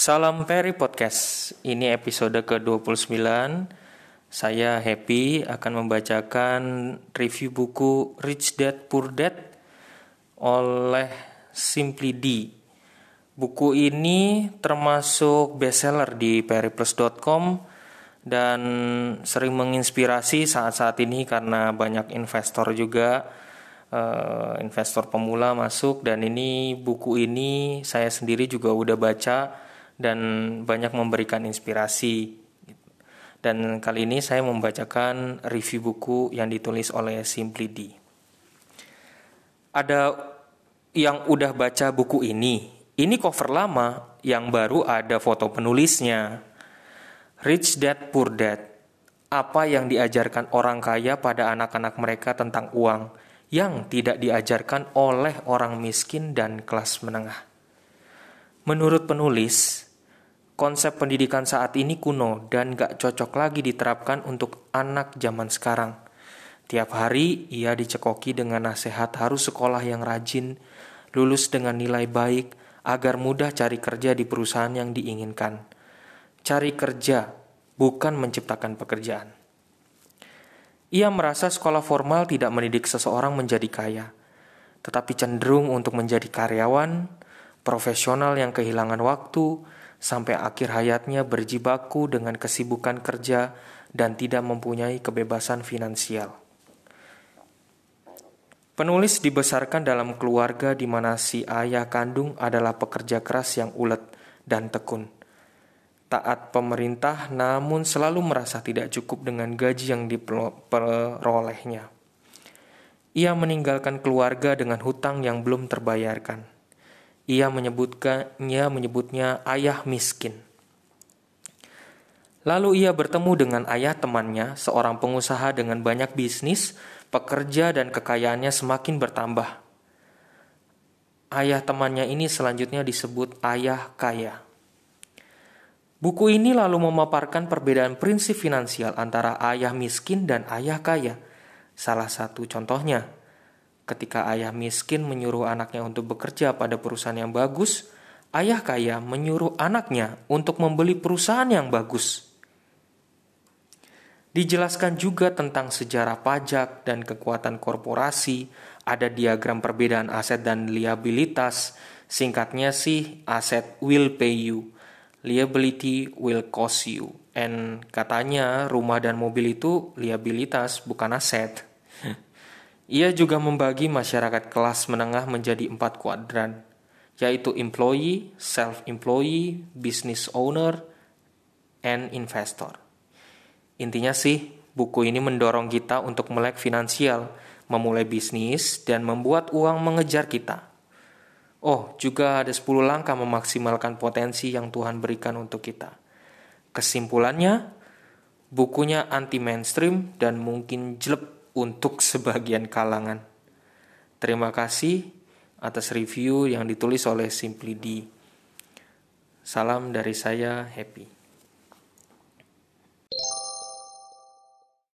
Salam Peri Podcast. Ini episode ke-29. Saya Happy akan membacakan review buku Rich Dad Poor Dad oleh Simply D. Buku ini termasuk bestseller di periplus.com dan sering menginspirasi saat-saat ini karena banyak investor juga uh, investor pemula masuk dan ini buku ini saya sendiri juga udah baca dan banyak memberikan inspirasi. Dan kali ini saya membacakan review buku yang ditulis oleh Simply D. Ada yang udah baca buku ini. Ini cover lama, yang baru ada foto penulisnya. Rich Dad Poor Dad. Apa yang diajarkan orang kaya pada anak-anak mereka tentang uang yang tidak diajarkan oleh orang miskin dan kelas menengah. Menurut penulis, konsep pendidikan saat ini kuno dan gak cocok lagi diterapkan untuk anak zaman sekarang. Tiap hari ia dicekoki dengan nasihat harus sekolah yang rajin, lulus dengan nilai baik, agar mudah cari kerja di perusahaan yang diinginkan. Cari kerja, bukan menciptakan pekerjaan. Ia merasa sekolah formal tidak mendidik seseorang menjadi kaya, tetapi cenderung untuk menjadi karyawan, profesional yang kehilangan waktu, sampai akhir hayatnya berjibaku dengan kesibukan kerja dan tidak mempunyai kebebasan finansial. Penulis dibesarkan dalam keluarga di mana si ayah kandung adalah pekerja keras yang ulet dan tekun. Taat pemerintah namun selalu merasa tidak cukup dengan gaji yang diperolehnya. Ia meninggalkan keluarga dengan hutang yang belum terbayarkan ia menyebutkannya menyebutnya ayah miskin. Lalu ia bertemu dengan ayah temannya, seorang pengusaha dengan banyak bisnis, pekerja dan kekayaannya semakin bertambah. Ayah temannya ini selanjutnya disebut ayah kaya. Buku ini lalu memaparkan perbedaan prinsip finansial antara ayah miskin dan ayah kaya. Salah satu contohnya, Ketika ayah miskin menyuruh anaknya untuk bekerja pada perusahaan yang bagus, ayah kaya menyuruh anaknya untuk membeli perusahaan yang bagus. Dijelaskan juga tentang sejarah pajak dan kekuatan korporasi, ada diagram perbedaan aset dan liabilitas. Singkatnya sih, aset will pay you, liability will cost you. And katanya rumah dan mobil itu liabilitas bukan aset. Ia juga membagi masyarakat kelas menengah menjadi empat kuadran, yaitu employee, self-employee, business owner, and investor. Intinya sih, buku ini mendorong kita untuk melek finansial, memulai bisnis, dan membuat uang mengejar kita. Oh, juga ada 10 langkah memaksimalkan potensi yang Tuhan berikan untuk kita. Kesimpulannya, bukunya anti mainstream dan mungkin jelek untuk sebagian kalangan. Terima kasih atas review yang ditulis oleh Simply D. Salam dari saya, Happy.